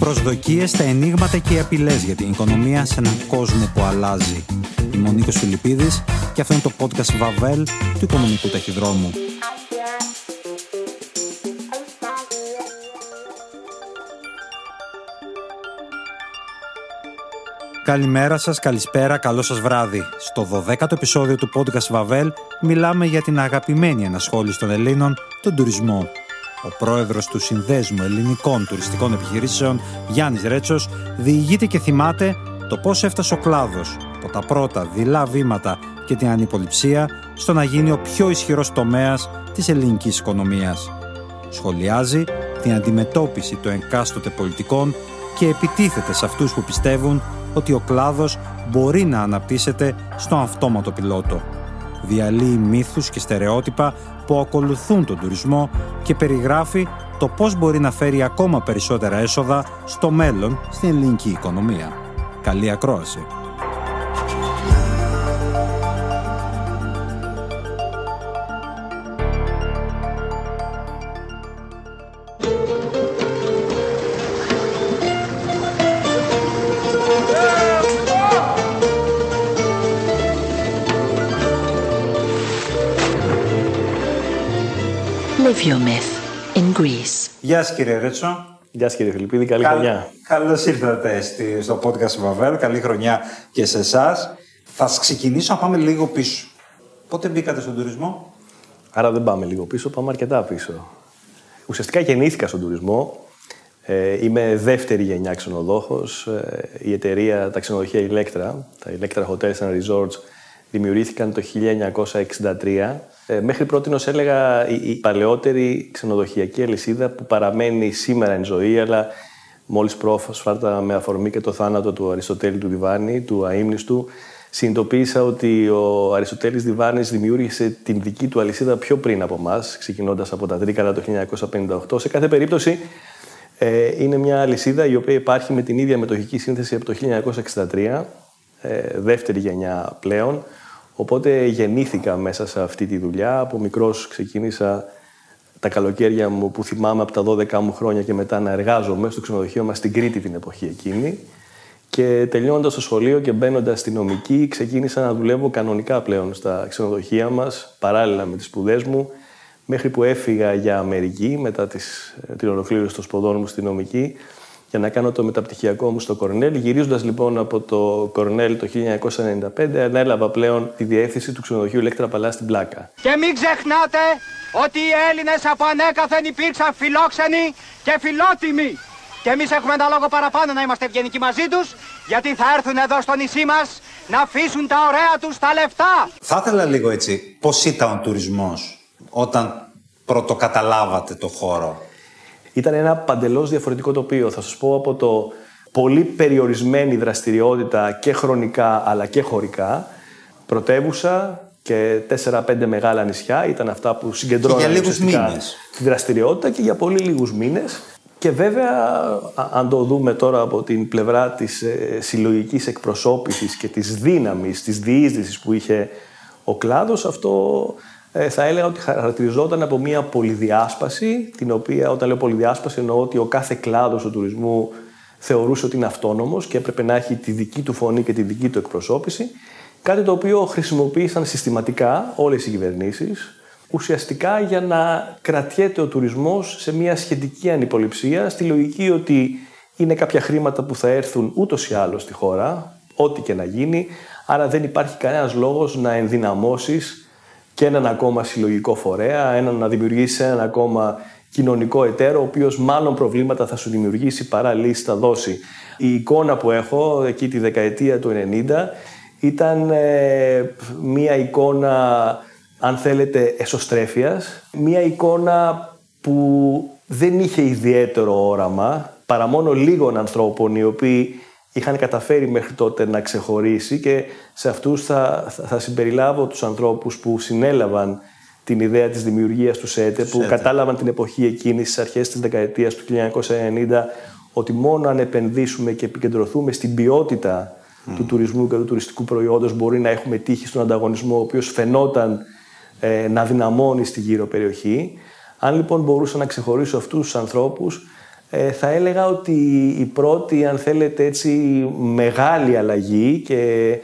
Οι προσδοκίες, τα ενίγματα και οι απειλές για την οικονομία σε έναν κόσμο που αλλάζει. Είμαι ο Νίκος Φιλιππίδης και αυτό είναι το podcast Βαβέλ του Οικονομικού Ταχυδρόμου. Καλημέρα σας, καλησπέρα, καλό σας βράδυ. Στο 12ο επεισόδιο του podcast Βαβέλ μιλάμε για την αγαπημένη ενασχόληση των Ελλήνων, τον τουρισμό. Ο πρόεδρος του Συνδέσμου Ελληνικών Τουριστικών Επιχειρήσεων, Γιάννης Ρέτσος, διηγείται και θυμάται το πώς έφτασε ο κλάδος από τα πρώτα δειλά βήματα και την ανυποληψία στο να γίνει ο πιο ισχυρός τομέας της ελληνικής οικονομίας. Σχολιάζει την αντιμετώπιση των εκάστοτε πολιτικών και επιτίθεται σε αυτούς που πιστεύουν ότι ο κλάδος μπορεί να αναπτύσσεται στο αυτόματο πιλότο. Διαλύει μύθους και στερεότυπα που ακολουθούν τον τουρισμό και περιγράφει το πώς μπορεί να φέρει ακόμα περισσότερα έσοδα στο μέλλον στην ελληνική οικονομία. Καλή ακρόαση. Γεια σας κύριε Ρέτσο. Γεια σας κύριε Φιλιππίδη, καλή χρονιά. Καλώς ήρθατε στη- στο podcast Βαβέλ. Καλή χρονιά και σε εσάς. Θα σας ξεκινήσω να πάμε λίγο πίσω. Πότε μπήκατε στον τουρισμό, Άρα δεν πάμε λίγο πίσω, πάμε αρκετά πίσω. Ουσιαστικά γεννήθηκα στον τουρισμό. Ε, είμαι δεύτερη γενιά ξενοδόχος. Ε, η εταιρεία, τα ξενοδοχεία Electra, τα Electra Hotels and Resorts, δημιουργήθηκαν το 1963. Ε, μέχρι πρώτη έλεγα η, η παλαιότερη ξενοδοχειακή αλυσίδα που παραμένει σήμερα εν ζωή, αλλά μόλις πρόσφατα με αφορμή και το θάνατο του Αριστοτέλη του Διβάνη, του αείμνηστου, συνειδητοποίησα ότι ο Αριστοτέλης Διβάνης δημιούργησε την δική του αλυσίδα πιο πριν από εμάς, ξεκινώντας από τα Τρίκαλα το 1958. Σε κάθε περίπτωση, ε, είναι μια αλυσίδα η οποία υπάρχει με την ίδια μετοχική σύνθεση από το 1963, ε, δεύτερη γενιά πλέον. Οπότε γεννήθηκα μέσα σε αυτή τη δουλειά. Από μικρός ξεκίνησα τα καλοκαίρια μου που θυμάμαι από τα 12 μου χρόνια και μετά να εργάζομαι στο ξενοδοχείο μας στην Κρήτη την εποχή εκείνη. Και τελειώνοντας το σχολείο και μπαίνοντας στη νομική, ξεκίνησα να δουλεύω κανονικά πλέον στα ξενοδοχεία μας, παράλληλα με τις σπουδές μου, μέχρι που έφυγα για Αμερική μετά τις, την ολοκλήρωση των σπουδών μου στη νομική, για να κάνω το μεταπτυχιακό μου στο Κορνέλ. Γυρίζοντας λοιπόν από το Κορνέλ το 1995, ανέλαβα πλέον τη διεύθυνση του ξενοδοχείου Ηλέκτρα Παλάς στην Πλάκα. Και μην ξεχνάτε ότι οι Έλληνες από ανέκαθεν υπήρξαν φιλόξενοι και φιλότιμοι. Και εμείς έχουμε ένα λόγο παραπάνω να είμαστε ευγενικοί μαζί τους, γιατί θα έρθουν εδώ στο νησί μας να αφήσουν τα ωραία τους τα λεφτά. Θα ήθελα λίγο έτσι, πώς ήταν ο τουρισμός όταν πρωτοκαταλάβατε το χώρο; Ήταν ένα παντελώς διαφορετικό τοπίο. Θα σας πω από το πολύ περιορισμένη δραστηριότητα και χρονικά αλλά και χωρικά. Πρωτεύουσα και 4-5 μεγάλα νησιά ήταν αυτά που συγκεντρώναν Και για λίγους ουσιαστικά μήνες. τη δραστηριότητα και για πολύ λίγους μήνες. Και βέβαια, α- αν το δούμε τώρα από την πλευρά της ε, συλλογικής εκπροσώπησης και της δύναμης, της διείσδυσης που είχε ο κλάδος, αυτό ε, θα έλεγα ότι χαρακτηριζόταν από μια πολυδιάσπαση, την οποία όταν λέω πολυδιάσπαση εννοώ ότι ο κάθε κλάδος του τουρισμού θεωρούσε ότι είναι αυτόνομος και έπρεπε να έχει τη δική του φωνή και τη δική του εκπροσώπηση, κάτι το οποίο χρησιμοποίησαν συστηματικά όλες οι κυβερνήσεις, ουσιαστικά για να κρατιέται ο τουρισμός σε μια σχετική ανυποληψία, στη λογική ότι είναι κάποια χρήματα που θα έρθουν ούτως ή άλλως στη χώρα, ό,τι και να γίνει, άρα δεν υπάρχει κανένας λόγος να ενδυναμώσεις και έναν ακόμα συλλογικό φορέα, έναν να δημιουργήσει έναν ακόμα κοινωνικό εταίρο, ο οποίος μάλλον προβλήματα θα σου δημιουργήσει παρά λύση θα δώσει. Η εικόνα που έχω εκεί τη δεκαετία του 90 ήταν ε, μία εικόνα, αν θέλετε, εσωστρέφειας, μία εικόνα που δεν είχε ιδιαίτερο όραμα, παρά μόνο λίγων ανθρώπων οι οποίοι είχαν καταφέρει μέχρι τότε να ξεχωρίσει και σε αυτούς θα, θα, θα συμπεριλάβω τους ανθρώπους που συνέλαβαν την ιδέα της δημιουργίας του ΣΕΤΕ, που κατάλαβαν την εποχή εκείνη στις αρχές της δεκαετίας του 1990 ότι μόνο αν επενδύσουμε και επικεντρωθούμε στην ποιότητα του τουρισμού και του τουριστικού προϊόντος μπορεί να έχουμε τύχη στον ανταγωνισμό ο οποίος φαινόταν ε, να δυναμώνει στη γύρω περιοχή. Αν λοιπόν μπορούσα να ξεχωρίσω αυτούς τους ανθρώπους ε, θα έλεγα ότι η πρώτη, αν θέλετε έτσι, μεγάλη αλλαγή και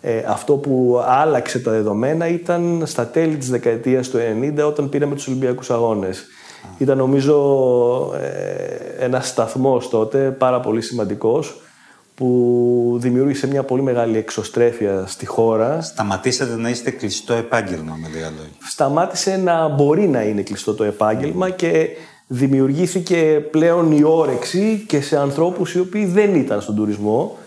ε, αυτό που άλλαξε τα δεδομένα ήταν στα τέλη της δεκαετίας του 90 όταν πήραμε τους Ολυμπιακούς Αγώνες. Ήταν νομίζω ε, ένας σταθμός τότε πάρα πολύ σημαντικός που δημιούργησε μια πολύ μεγάλη εξωστρέφεια στη χώρα. Σταματήσατε να είστε κλειστό επάγγελμα με λίγα λόγια. Σταμάτησε να μπορεί να είναι κλειστό το επάγγελμα και δημιουργήθηκε πλέον η όρεξη και σε ανθρώπους οι οποίοι δεν ήταν στον τουρισμό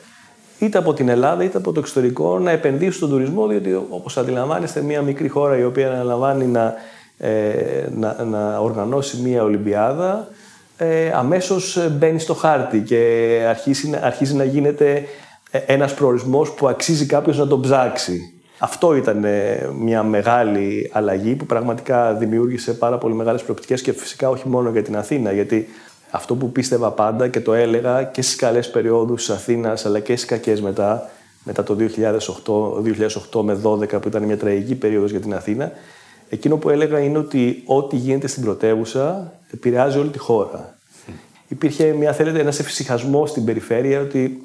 είτε από την Ελλάδα είτε από το εξωτερικό να επενδύσουν στον τουρισμό διότι όπως αντιλαμβάνεστε μια μικρή χώρα η οποία αναλαμβάνει να, ε, να, να οργανώσει μια Ολυμπιάδα ε, αμέσως μπαίνει στο χάρτη και αρχίζει, αρχίζει να γίνεται ε, ένας προορισμός που αξίζει κάποιος να τον ψάξει. Αυτό ήταν ε, μια μεγάλη αλλαγή που πραγματικά δημιούργησε πάρα πολύ μεγάλες προοπτικές και φυσικά όχι μόνο για την Αθήνα, γιατί αυτό που πίστευα πάντα και το έλεγα και στις καλές περιόδους της Αθήνας αλλά και στις κακές μετά, μετά το 2008, 2008 με 2012 που ήταν μια τραγική περίοδος για την Αθήνα, εκείνο που έλεγα είναι ότι ό,τι γίνεται στην πρωτεύουσα επηρεάζει όλη τη χώρα. Υπήρχε μια, θέλετε, ένας εφησυχασμός στην περιφέρεια ότι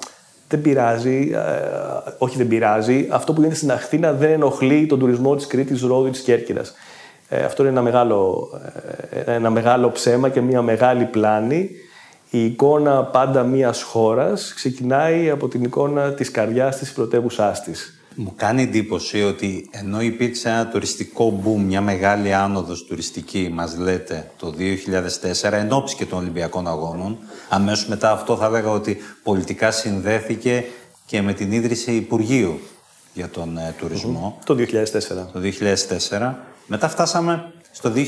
δεν πειράζει, ε, όχι δεν πειράζει, αυτό που γίνεται στην Αθήνα δεν ενοχλεί τον τουρισμό της Κρήτης, Ρόδου ή της Κέρκυρας. Ε, αυτό είναι ένα μεγάλο, ε, ένα μεγάλο ψέμα και μια μεγάλη πλάνη. Η εικόνα πάντα μιας χώρας ξεκινάει από την εικόνα της καρδιάς της πρωτεύουσάς της. Μου κάνει εντύπωση ότι ενώ υπήρξε ένα τουριστικό boom, μια μεγάλη άνοδος τουριστική, μας λέτε, το 2004, εν ώψη και των Ολυμπιακών Αγώνων, αμέσως μετά αυτό θα έλεγα ότι πολιτικά συνδέθηκε και με την ίδρυση Υπουργείου για τον ε, τουρισμό. Το 2004. Το 2004. Μετά φτάσαμε στο 2008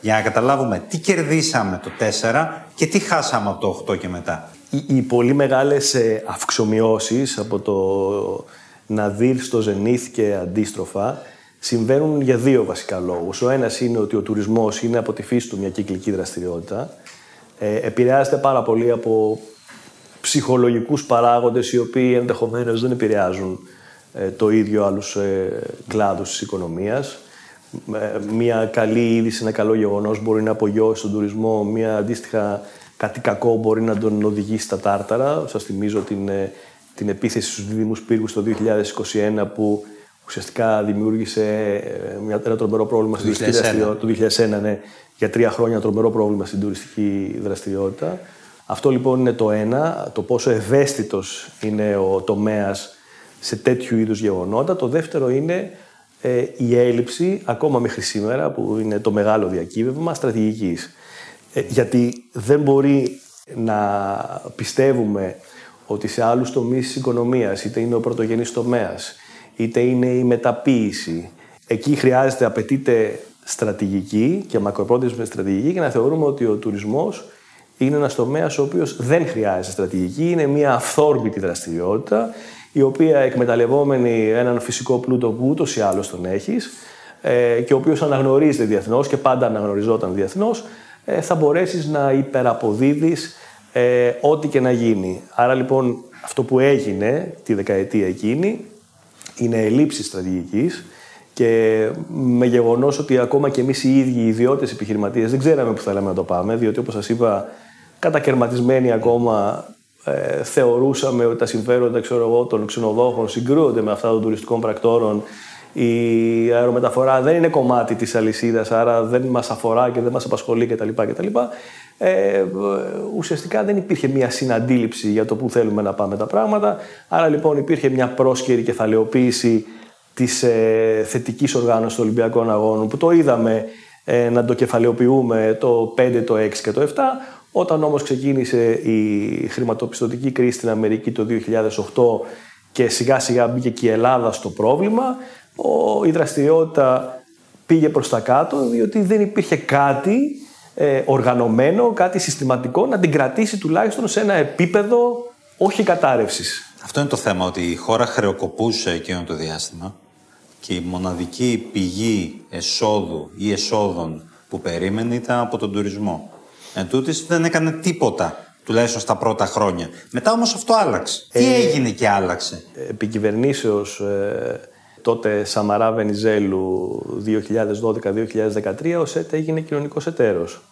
για να καταλάβουμε τι κερδίσαμε το 4 και τι χάσαμε από το 8 και μετά. Οι, οι πολύ μεγάλες ε, αυξομοιώσεις από το να δεις στο Ζενήθ και αντίστροφα συμβαίνουν για δύο βασικά λόγους. Ο ένας είναι ότι ο τουρισμός είναι από τη φύση του μια κυκλική δραστηριότητα. Ε, επηρεάζεται πάρα πολύ από ψυχολογικούς παράγοντες οι οποίοι ενδεχομένως δεν επηρεάζουν ε, το ίδιο άλλους ε, κλάδους της οικονομίας. Ε, μια καλή είδηση, ένα καλό γεγονός μπορεί να απογειώσει τον τουρισμό, μια αντίστοιχα κάτι κακό μπορεί να τον οδηγήσει στα τάρταρα. Σας θυμίζω την ε, την επίθεση στους δίδυμους πύργους το 2021 που ουσιαστικά δημιούργησε ε, μια, ένα τρομερό πρόβλημα στην τουριστική δραστηριότητα. Το 2001, ναι, για τρία χρόνια τρομερό πρόβλημα στην τουριστική δραστηριότητα. Αυτό λοιπόν είναι το ένα, το πόσο ευαίσθητος είναι ο τομέας σε τέτοιου είδους γεγονότα. Το δεύτερο είναι ε, η έλλειψη, ακόμα μέχρι σήμερα, που είναι το μεγάλο διακύβευμα, στρατηγικής. Ε, γιατί δεν μπορεί να πιστεύουμε ότι σε άλλους τομείς της οικονομίας, είτε είναι ο πρωτογενής τομέας, είτε είναι η μεταποίηση, εκεί χρειάζεται, απαιτείται στρατηγική και μακροπρόθεσμη στρατηγική και να θεωρούμε ότι ο τουρισμός είναι ένας τομέας ο οποίος δεν χρειάζεται στρατηγική, είναι μια αυθόρμητη δραστηριότητα, η οποία εκμεταλλευόμενη έναν φυσικό πλούτο που ούτως ή άλλως τον έχεις ε, και ο οποίος αναγνωρίζεται διεθνώς και πάντα αναγνωριζόταν διεθνώς, ε, θα μπορέσεις να υπεραποδίδεις ε, ό,τι και να γίνει. Άρα λοιπόν αυτό που έγινε τη δεκαετία εκείνη είναι ελλείψη στρατηγικής και με γεγονός ότι ακόμα και εμείς οι ίδιοι οι ιδιώτες επιχειρηματίες δεν ξέραμε που θέλαμε να το πάμε, διότι όπως σας είπα, κατακαιρματισμένοι ακόμα ε, θεωρούσαμε ότι τα συμφέροντα ξέρω εγώ, των ξενοδόχων συγκρούονται με αυτά των τουριστικών πρακτόρων. Η αερομεταφορά δεν είναι κομμάτι της αλυσίδας, άρα δεν μας αφορά και δεν μας απασχολεί κτλ. κτλ ε, ουσιαστικά δεν υπήρχε μια συναντήληψη για το που θέλουμε να πάμε τα πράγματα. Άρα λοιπόν υπήρχε μια πρόσκαιρη κεφαλαιοποίηση της ε, θετικής οργάνωσης των Ολυμπιακών Αγώνων που το είδαμε ε, να το κεφαλαιοποιούμε το 5, το 6 και το 7. Όταν όμως ξεκίνησε η χρηματοπιστωτική κρίση στην Αμερική το 2008 και σιγά σιγά μπήκε και η Ελλάδα στο πρόβλημα, ο, η δραστηριότητα πήγε προς τα κάτω διότι δεν υπήρχε κάτι ε, οργανωμένο, κάτι συστηματικό, να την κρατήσει τουλάχιστον σε ένα επίπεδο όχι κατάρρευσης. Αυτό είναι το θέμα, ότι η χώρα χρεοκοπούσε εκείνο το διάστημα και η μοναδική πηγή εσόδου ή εσόδων που περίμενε ήταν από τον τουρισμό. Εν τούτης δεν έκανε τίποτα, τουλάχιστον στα πρώτα χρόνια. Μετά όμως αυτό άλλαξε. Τι έγινε και άλλαξε; Επί κυβερνήσεως, ε, τότε Σαμαρά Βενιζέλου 2012-2013 ο ΣΕΤ έγινε κοινωνικός εταίρος.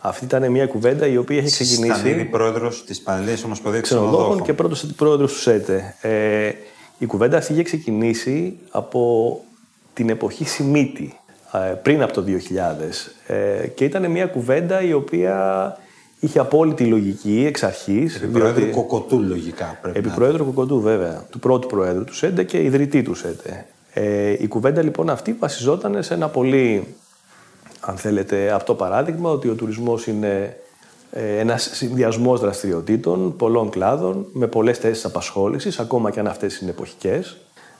Αυτή ήταν μια κουβέντα η οποία είχε ξεκινήσει. Ήταν ήδη πρόεδρος της Πανελλήνιας Ομοσπονδίας ξενοδόχων Ξενοδόχων. και πρώτος αντιπρόεδρος του ΣΕΤΕ. Ε, η κουβέντα αυτή είχε ξεκινήσει από την εποχή Σιμίτη, ε, πριν από το 2000. Ε, και ήταν μια κουβέντα η οποία είχε απόλυτη λογική εξ αρχής. Επί Πρόεδρου διότι- Κοκοτού, λογικά πρέπει Επί να Προέδρου Κοκοντού, βέβαια. Του πρώτου Προέδρου του ΣΕΝΤΕ και ιδρυτή του ΣΕΝΤΕ. Ε, η κουβέντα λοιπόν αυτή βασιζόταν σε ένα πολύ, αν θέλετε, αυτό παράδειγμα ότι ο τουρισμός είναι ε, ένας συνδυασμός δραστηριοτήτων, πολλών κλάδων, με πολλές θέσεις απασχόλησης, ακόμα και αν αυτές είναι εποχικές.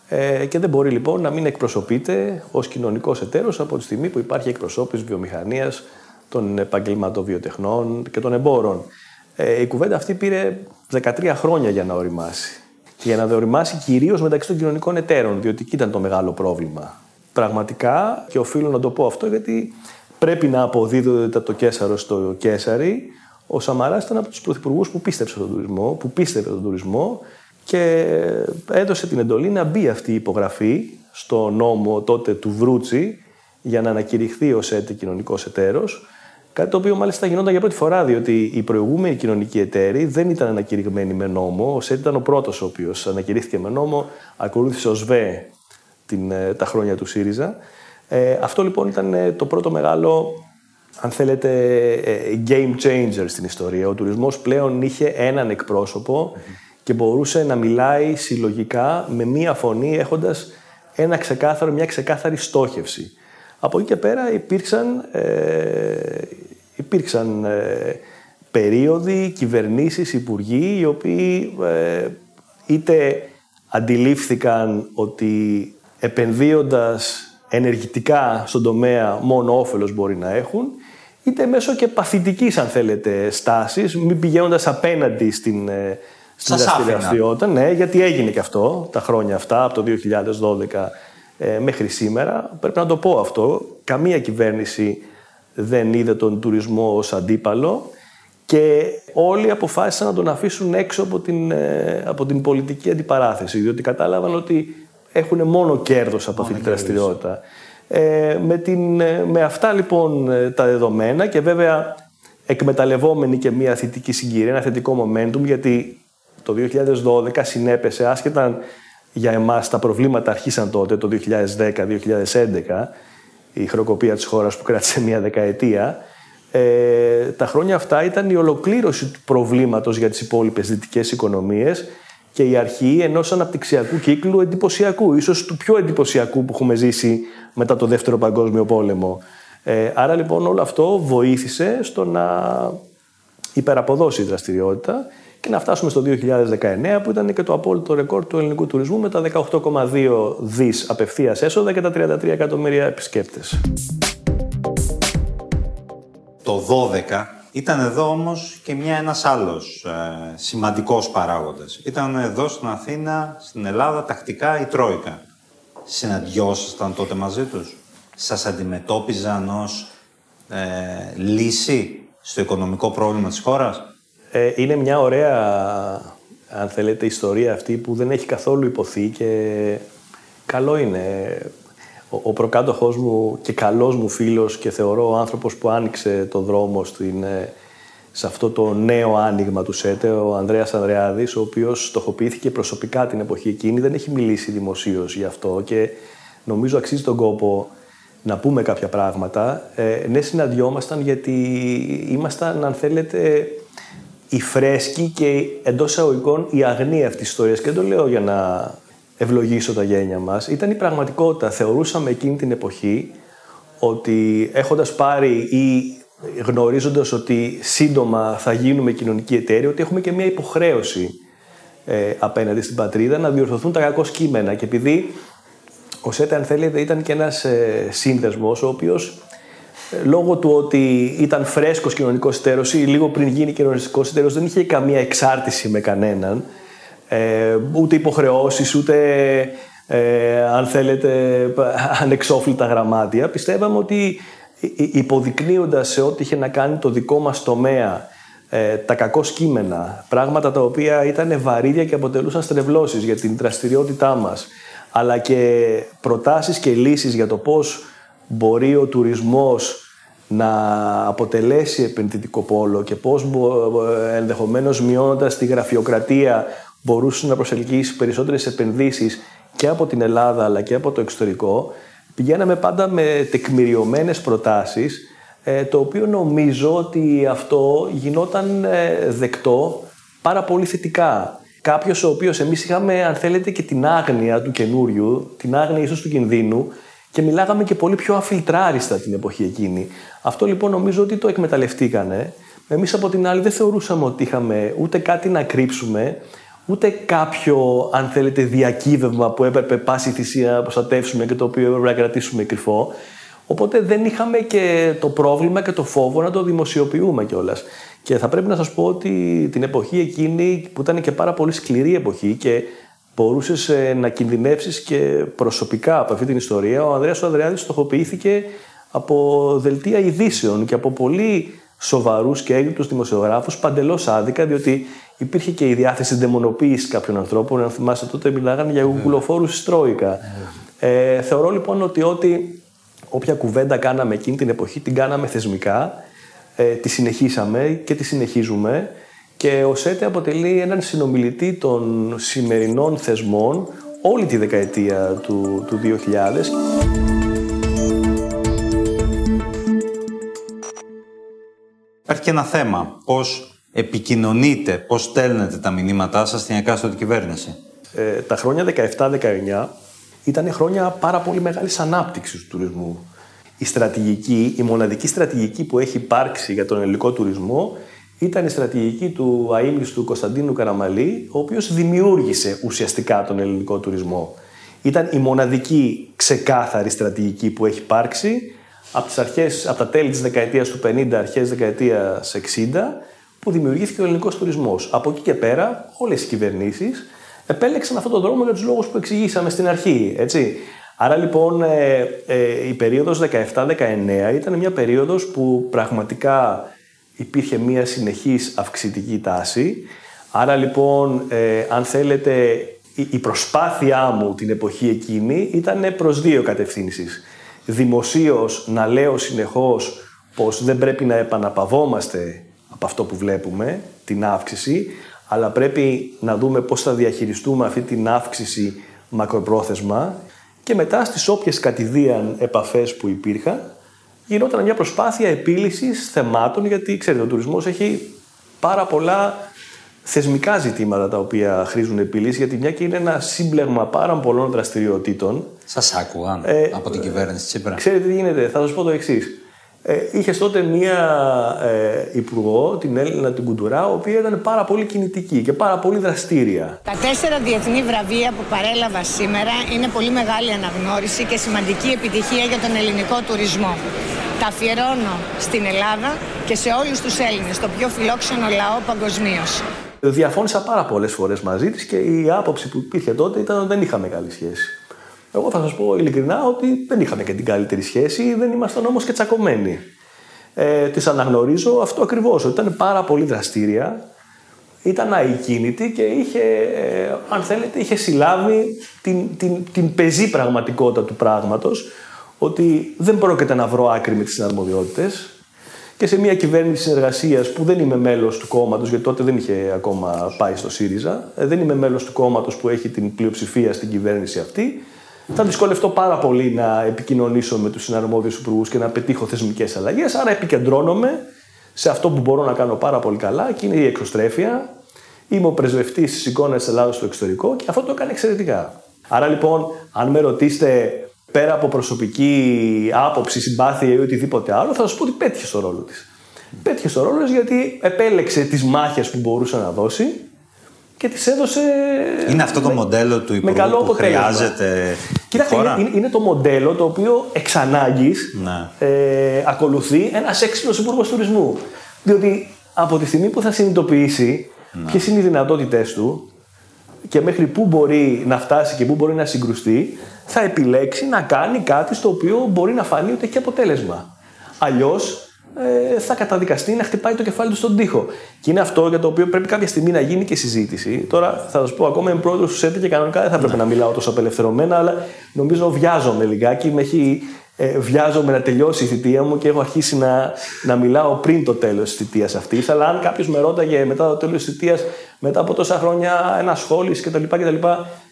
Ε, και δεν μπορεί λοιπόν να μην εκπροσωπείται ως κοινωνικός εταίρος από τη στιγμή που υπάρχει εκπροσώπηση βιομηχανίας, των επαγγελματοβιοτεχνών και των εμπόρων. Ε, η κουβέντα αυτή πήρε 13 χρόνια για να οριμάσει. Και για να οριμάσει κυρίως μεταξύ των κοινωνικών εταίρων, διότι εκεί ήταν το μεγάλο πρόβλημα. Πραγματικά, και οφείλω να το πω αυτό, γιατί πρέπει να αποδίδεται το Κέσαρο στο Κέσαρι. Ο Σαμαράς ήταν από τους πρωθυπουργούς που πίστεψε στον τουρισμό, που πίστευε τον τουρισμό και έδωσε την εντολή να μπει αυτή η υπογραφή στο νόμο τότε του Βρούτσι για να ανακηρυχθεί ως έτη κοινωνικός εταίρος. Κάτι το οποίο μάλιστα γινόταν για πρώτη φορά, διότι οι προηγούμενοι κοινωνικοί εταίροι δεν ήταν ανακηρυγμένοι με νόμο. Ο ΣΕΤ ήταν ο πρώτος ο οποίος ανακηρύχθηκε με νόμο, ακολούθησε ο ΣΒΕ την, ε, τα χρόνια του ΣΥΡΙΖΑ. Ε, αυτό λοιπόν ήταν ε, το πρώτο μεγάλο, αν θέλετε, ε, game changer στην ιστορία. Ο τουρισμός πλέον είχε έναν εκπρόσωπο και μπορούσε να μιλάει συλλογικά με μία φωνή έχοντας ένα ξεκάθαρο, μια ξεκάθαρη στόχευση. Από εκεί και πέρα υπήρξαν, ε, υπήρξαν ε, περίοδοι, κυβερνήσεις, υπουργοί, οι οποίοι ε, είτε αντιλήφθηκαν ότι επενδύοντας ενεργητικά στον τομέα μόνο όφελος μπορεί να έχουν, είτε μέσω και παθητικής, αν θέλετε, στάσης, μην πηγαίνοντας απέναντι στην, ε, στην Σας άφηνα. δραστηριότητα. Ναι, γιατί έγινε και αυτό τα χρόνια αυτά, από το 2012 ε, μέχρι σήμερα. Πρέπει να το πω αυτό. Καμία κυβέρνηση δεν είδε τον τουρισμό ως αντίπαλο και όλοι αποφάσισαν να τον αφήσουν έξω από την, ε, από την πολιτική αντιπαράθεση, διότι κατάλαβαν ότι έχουν μόνο κέρδος από αυτή τη δραστηριότητα. Ε, με, την, ε, με αυτά λοιπόν ε, τα δεδομένα και βέβαια εκμεταλλευόμενοι και μια θετική συγκυρία, ένα θετικό momentum, γιατί το 2012 συνέπεσε, άσχετα αν για εμάς τα προβλήματα αρχίσαν τότε, το 2010-2011, η χρεοκοπία της χώρας που κράτησε μια δεκαετία, ε, τα χρόνια αυτά ήταν η ολοκλήρωση του προβλήματος για τις υπόλοιπες δυτικές οικονομίες και η αρχή ενός αναπτυξιακού κύκλου εντυπωσιακού, ίσως του πιο εντυπωσιακού που έχουμε ζήσει μετά το Δεύτερο Παγκόσμιο Πόλεμο. Ε, άρα λοιπόν όλο αυτό βοήθησε στο να υπεραποδώσει η δραστηριότητα και να φτάσουμε στο 2019 που ήταν και το απόλυτο ρεκόρ του ελληνικού τουρισμού με τα 18,2 δις απευθείας έσοδα και τα 33 εκατομμύρια επισκέπτες. Το 12 ήταν εδώ όμως και μια, ένας άλλος ε, σημαντικός παράγοντας. Ήταν εδώ στην Αθήνα, στην Ελλάδα, τακτικά η Τρόικα. Συναντιόσασταν τότε μαζί τους. Σας αντιμετώπιζαν ως ε, λύση στο οικονομικό πρόβλημα της χώρας; Ε, είναι μια ωραία, αν θέλετε, ιστορία αυτή που δεν έχει καθόλου υποθεί και καλό είναι. Ο, ο προκάτοχός μου και καλός μου φίλος και θεωρώ ο άνθρωπος που άνοιξε το δρόμο στην, ε, σε αυτό το νέο άνοιγμα του ΣΕΤΕ, ο Ανδρέας Ανδρεάδης, ο οποίος στοχοποιήθηκε προσωπικά την εποχή εκείνη, δεν έχει μιλήσει δημοσίως γι' αυτό και νομίζω αξίζει τον κόπο να πούμε κάποια πράγματα. Ε, ναι, συναντιόμασταν γιατί ήμασταν, αν θέλετε, η φρέσκη και εντός εισαγωγικών η αγνία αυτή της ιστορίας. Και δεν το λέω για να ευλογήσω τα γένια μας. Ήταν η πραγματικότητα. Θεωρούσαμε εκείνη την εποχή ότι έχοντας πάρει ή γνωρίζοντας ότι σύντομα θα γίνουμε κοινωνικοί εταίροι, ότι έχουμε και μια υποχρέωση ε, απέναντι στην πατρίδα να διορθωθούν τα κακό κείμενα. Και επειδή ο ΣΕΤΕ, αν θέλετε, ήταν και ένας ε, σύνδεσμος ο οποίος λόγω του ότι ήταν φρέσκος κοινωνικός εταίρος ή λίγο πριν γίνει κοινωνικός εταίρος δεν είχε καμία εξάρτηση με κανέναν ε, ούτε υποχρεώσεις ούτε ε, αν θέλετε ανεξόφλητα γραμμάτια. Πιστεύαμε ότι υποδεικνύοντας σε ό,τι είχε να κάνει το δικό μας τομέα ε, τα κακό κείμενα, πράγματα τα οποία ήταν βαρύδια και αποτελούσαν στρεβλώσεις για την δραστηριότητά μας, αλλά και προτάσεις και λύσεις για το πώς μπορεί ο τουρισμός να αποτελέσει επενδυτικό πόλο και πώς ενδεχομένως μειώνοντας τη γραφειοκρατία μπορούσε να προσελκύσει περισσότερες επενδύσεις και από την Ελλάδα αλλά και από το εξωτερικό, πηγαίναμε πάντα με τεκμηριωμένες προτάσεις ε, το οποίο νομίζω ότι αυτό γινόταν ε, δεκτό πάρα πολύ θετικά. Κάποιος ο οποίος εμείς είχαμε, αν θέλετε, και την άγνοια του καινούριου, την άγνοια ίσως του κινδύνου και μιλάγαμε και πολύ πιο αφιλτράριστα την εποχή εκείνη. Αυτό λοιπόν νομίζω ότι το εκμεταλλευτήκανε. Εμείς από την άλλη δεν θεωρούσαμε ότι είχαμε ούτε κάτι να κρύψουμε, ούτε κάποιο, αν θέλετε, διακύβευμα που έπρεπε πάση θυσία να προστατεύσουμε και το οποίο έπρεπε να κρατήσουμε κρυφό. Οπότε δεν είχαμε και το πρόβλημα και το φόβο να το δημοσιοποιούμε κιόλας. Και θα πρέπει να σας πω ότι την εποχή εκείνη που ήταν και πάρα πολύ σκληρή εποχή και μπορούσες να κινδυνεύσεις και προσωπικά από αυτή την ιστορία, ο Ανδρέας ο Ανδρεάδης στοχοποιήθηκε από δελτία ειδήσεων και από πολύ σοβαρούς και έγκριτου δημοσιογράφους παντελώς άδικα, διότι υπήρχε και η διάθεση δαιμονοποίησης κάποιων ανθρώπων. Αν θυμάστε, τότε μιλάγανε για γουγκλοφόρου της Τρόικα. Ε, θεωρώ λοιπόν ότι ό,τι όποια κουβέντα κάναμε εκείνη την εποχή την κάναμε θεσμικά, ε, τη συνεχίσαμε και τη συνεχίζουμε και ο ΣΕΤΕ αποτελεί έναν συνομιλητή των σημερινών θεσμών όλη τη δεκαετία του, του 2000. Υπάρχει και ένα θέμα. Πώς επικοινωνείτε, πώς στέλνετε τα μηνύματά σας στην εκάστοτε κυβέρνηση; Ε, τα χρόνια 17-19 ήταν χρόνια πάρα πολύ μεγάλης ανάπτυξης του τουρισμού. Η στρατηγική, η μοναδική στρατηγική που έχει υπάρξει για τον ελληνικό τουρισμό ήταν η στρατηγική του αείμνηστου Κωνσταντίνου Καραμαλή, ο οποίος δημιούργησε ουσιαστικά τον ελληνικό τουρισμό. Ήταν η μοναδική ξεκάθαρη στρατηγική που έχει υπάρξει από, τις αρχές, από τα τέλη της δεκαετίας του 50, αρχές δεκαετίας 60, που δημιουργήθηκε ο ελληνικός τουρισμός. Από εκεί και πέρα, όλες οι κυβερνήσεις επέλεξαν αυτόν τον δρόμο για τους λόγους που εξηγήσαμε στην αρχή. Έτσι. Άρα λοιπόν ε, ε, η περίοδος 17-19 ήταν μια περίοδος που πραγματικά υπήρχε μια συνεχής αυξητική τάση. Άρα λοιπόν, ε, αν θέλετε, η προσπάθειά μου την εποχή εκείνη ήταν προς δύο κατευθύνσεις. Δημοσίως να λέω συνεχώς πως δεν πρέπει να επαναπαυόμαστε από αυτό που βλέπουμε, την αύξηση, αλλά πρέπει να δούμε πώς θα διαχειριστούμε αυτή την αύξηση μακροπρόθεσμα και μετά στις όποιες κατηδίαν επαφές που υπήρχαν γινόταν μια προσπάθεια επίλυσης θεμάτων γιατί ξέρετε ο τουρισμός έχει πάρα πολλά θεσμικά ζητήματα τα οποία χρήζουν επίλυσης γιατί μια και είναι ένα σύμπλεγμα πάρα πολλών δραστηριοτήτων. Σας άκουγαν ε, από την κυβέρνηση Τσίπρα. Ξέρετε τι γίνεται, θα σας πω το εξής. Ε, είχε τότε μία ε, υπουργό, την Έλληνα την Κουντουρά, η οποία ήταν πάρα πολύ κινητική και πάρα πολύ δραστήρια. Τα τέσσερα διεθνή βραβεία που παρέλαβα σήμερα είναι πολύ μεγάλη αναγνώριση και σημαντική επιτυχία για τον ελληνικό τουρισμό. Τα αφιερώνω στην Ελλάδα και σε όλους τους Έλληνες, το πιο φιλόξενο λαό παγκοσμίως. Διαφώνησα πάρα πολλές φορές μαζί της και η άποψη που υπήρχε τότε ήταν ότι δεν είχαμε καλή σχέση. Εγώ θα σας πω ειλικρινά ότι δεν είχαμε και την καλύτερη σχέση, δεν ήμασταν όμως και τσακωμένοι. Ε, τη αναγνωρίζω αυτό ακριβώς, ότι ήταν πάρα πολύ δραστήρια, ήταν αικίνητη και είχε, ε, αν θέλετε, είχε συλλάβει την, την, την πεζή πραγματικότητα του πράγματος, ότι δεν πρόκειται να βρω άκρη με τις συναρμοδιότητες και σε μια κυβέρνηση συνεργασίας που δεν είμαι μέλος του κόμματος, γιατί τότε δεν είχε ακόμα πάει στο ΣΥΡΙΖΑ, ε, δεν είμαι μέλος του κόμματος που έχει την πλειοψηφία στην κυβέρνηση αυτή, θα δυσκολευτώ πάρα πολύ να επικοινωνήσω με τους συναρμόδιους υπουργούς και να πετύχω θεσμικές αλλαγές. Άρα επικεντρώνομαι σε αυτό που μπορώ να κάνω πάρα πολύ καλά και είναι η εξωστρέφεια. Είμαι ο πρεσβευτής της εικόνας της Ελλάδα στο εξωτερικό και αυτό το έκανε εξαιρετικά. Άρα λοιπόν, αν με ρωτήσετε πέρα από προσωπική άποψη, συμπάθεια ή οτιδήποτε άλλο, θα σα πω ότι πέτυχες στο ρόλο της. Πέτυχες στο ρόλο γιατί επέλεξε τις μάχες που μπορούσε να δώσει και τις έδωσε Είναι αυτό το με- μοντέλο του με Υπουργού καλό που αποτέλεσμα. χρειάζεται η Κοίταξε, χώρα; είναι, είναι το μοντέλο το οποίο εξ ανάγκης Ναι. ε, ακολουθεί ένας έξυπνος υπουργός τουρισμού. Διότι από τη στιγμή που θα συνειδητοποιήσει Ναι. ποιες είναι οι δυνατότητές του και μέχρι πού μπορεί να φτάσει και πού μπορεί να συγκρουστεί, θα επιλέξει να κάνει κάτι στο οποίο μπορεί να φανεί ότι έχει αποτέλεσμα. Αλλιώς ε, θα καταδικαστεί να χτυπάει το κεφάλι του στον τοίχο. Και είναι αυτό για το οποίο πρέπει κάποια στιγμή να γίνει και συζήτηση. Τώρα θα σας πω, ακόμα είμαι πρόεδρος του ΣΕΤ και κανονικά δεν θα πρέπει να μιλάω τόσο απελευθερωμένα, αλλά νομίζω βιάζομαι λιγάκι. Με έχει, ε, βιάζομαι να τελειώσει η θητεία μου και έχω αρχίσει να, να μιλάω πριν το τέλος της θητείας αυτής. Αλλά αν κάποιος με ρώταγε μετά το τέλος της θητείας, μετά από τόσα χρόνια ενασχόληση κτλ. κτλ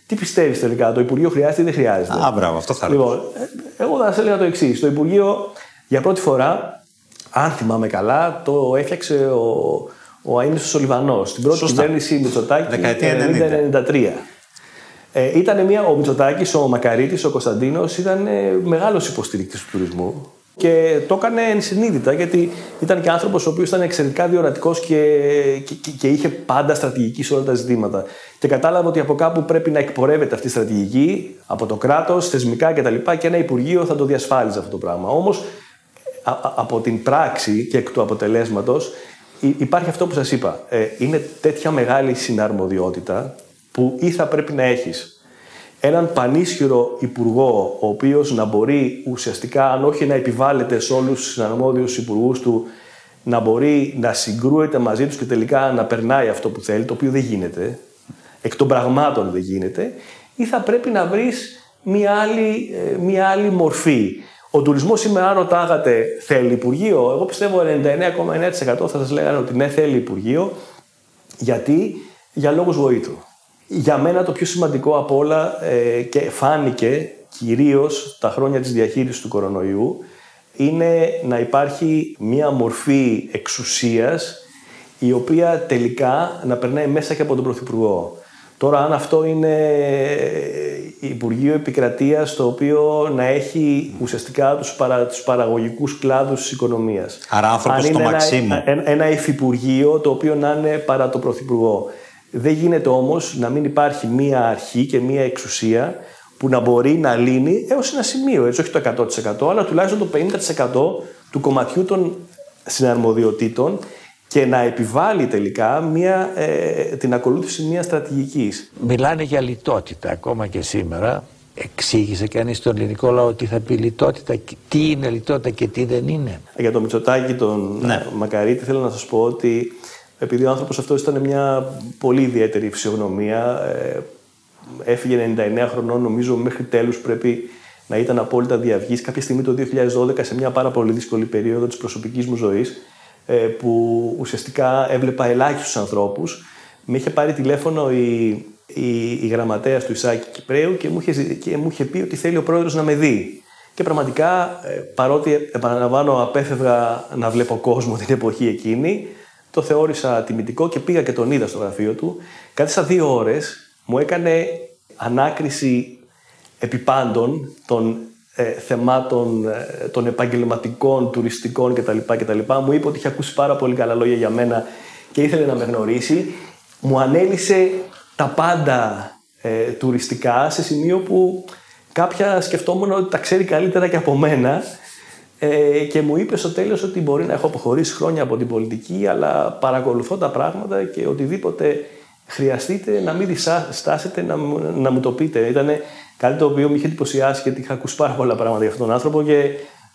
τι πιστεύεις τελικά, το Υπουργείο χρειάζεται ή δεν χρειάζεται; Α, μπράβο, αυτό θα Λοιπόν, ε, εγώ θα σα έλεγα το εξής. Το Υπουργείο για πρώτη φορά, αν θυμάμαι καλά, το έφτιαξε ο, ο Αίμνηστος ο Λιβανός. Στην πρώτη Σωστά. κυβέρνηση Μητσοτάκη Δεκαετία 90-93. Ε, ήταν μια, ο Μητσοτάκης, ο Μακαρίτης, ο Κωνσταντίνος ήταν ε, μεγάλος υποστηρικτής του τουρισμού και το έκανε ενσυνείδητα γιατί ήταν και άνθρωπος ο οποίος ήταν εξαιρετικά διορατικός και, και, και- και είχε πάντα στρατηγική σε όλα τα ζητήματα. Και κατάλαβε ότι από κάπου πρέπει να εκπορεύεται αυτή η στρατηγική, από το κράτος, θεσμικά κτλ. Και ένα Υπουργείο θα το διασφάλιζε αυτό το πράγμα. Όμως α- α- από την πράξη και εκ του αποτελέσματος υ- υπάρχει αυτό που σας είπα. Ε, είναι τέτοια μεγάλη συναρμοδιότητα που ή θα πρέπει να έχεις έναν πανίσχυρο υπουργό ο οποίος να μπορεί ουσιαστικά αν όχι να επιβάλλεται σε όλους τους συναρμόδιους υπουργούς του να μπορεί να συγκρούεται μαζί τους και τελικά να περνάει αυτό που θέλει, το οποίο δεν γίνεται, εκ των πραγμάτων δεν γίνεται, ή θα πρέπει να βρεις μία άλλη, ε, μία άλλη μορφή. Ο τουρισμός σήμερα, αν ρωτάγατε, θέλει Υπουργείο; Εγώ πιστεύω 99,9% θα σας λέγανε ότι ναι, θέλει Υπουργείο. Γιατί, για λόγους βοήθου. Για μένα το πιο σημαντικό από όλα ε, και φάνηκε κυρίως τα χρόνια της διαχείρισης του κορονοϊού είναι να υπάρχει μία μορφή εξουσίας η οποία τελικά να περνάει μέσα και από τον Πρωθυπουργό. Τώρα αν αυτό είναι Υπουργείο Επικρατείας το οποίο να έχει ουσιαστικά τους, παρα, τους παραγωγικούς κλάδους της οικονομίας. Άρα άνθρωπος Αν στο είναι Μαξίμου. Ένα, ένα, ένα υφυπουργείο το οποίο να είναι παρά το Πρωθυπουργό. Δεν γίνεται όμως να μην υπάρχει μία αρχή και μία εξουσία που να μπορεί να λύνει έως ένα σημείο, έτσι όχι το 100% αλλά τουλάχιστον το 50% του κομματιού των συναρμοδιοτήτων και να επιβάλλει τελικά μια, ε, την ακολούθηση μια στρατηγικής. Μιλάνε για λιτότητα ακόμα και σήμερα. Εξήγησε κανείς στον ελληνικό λαό τι θα πει λιτότητα, τι είναι λιτότητα και τι δεν είναι. Για τον Μητσοτάκη, τον Ναι. Μακαρίτη, θέλω να σας πω ότι επειδή ο άνθρωπος αυτός ήταν μια πολύ ιδιαίτερη φυσιογνωμία, ε, έφυγε 99 χρονών, νομίζω μέχρι τέλους πρέπει να ήταν απόλυτα διαυγής. Κάποια στιγμή το 2012, σε μια πάρα πολύ δύσκολη περίοδο της προσωπικής μου ζωής, ε, που ουσιαστικά έβλεπα ελάχιστους ανθρώπους, με είχε πάρει τηλέφωνο η, η, η γραμματέας του Ισάκη Κυπρέου και μου, είχε, ζη- και μου είχε πει ότι θέλει ο πρόεδρος να με δει. Και πραγματικά, ε, παρότι επαναλαμβάνω, απέφευγα να βλέπω κόσμο την εποχή εκείνη, το θεώρησα τιμητικό και πήγα και τον είδα στο γραφείο του. Κάθισα δύο ώρες, μου έκανε ανάκριση επιπάντων των ε, θεμάτων ε, των επαγγελματικών, τουριστικών κτλ, κτλ. Μου είπε ότι είχε ακούσει πάρα πολύ καλά λόγια για μένα και ήθελε να με γνωρίσει. Μου ανέλησε τα πάντα ε, τουριστικά σε σημείο που κάποια σκεφτόμουν ότι τα ξέρει καλύτερα και από μένα ε, και μου είπες στο τέλος ότι μπορεί να έχω αποχωρήσει χρόνια από την πολιτική αλλά παρακολουθώ τα πράγματα και οτιδήποτε χρειαστείτε να μην διστάσετε να, μου- να μου το πείτε. Ήταν κάτι το οποίο με είχε εντυπωσιάσει γιατί είχα ακούσει πάρα πολλά πράγματα για αυτόν τον άνθρωπο και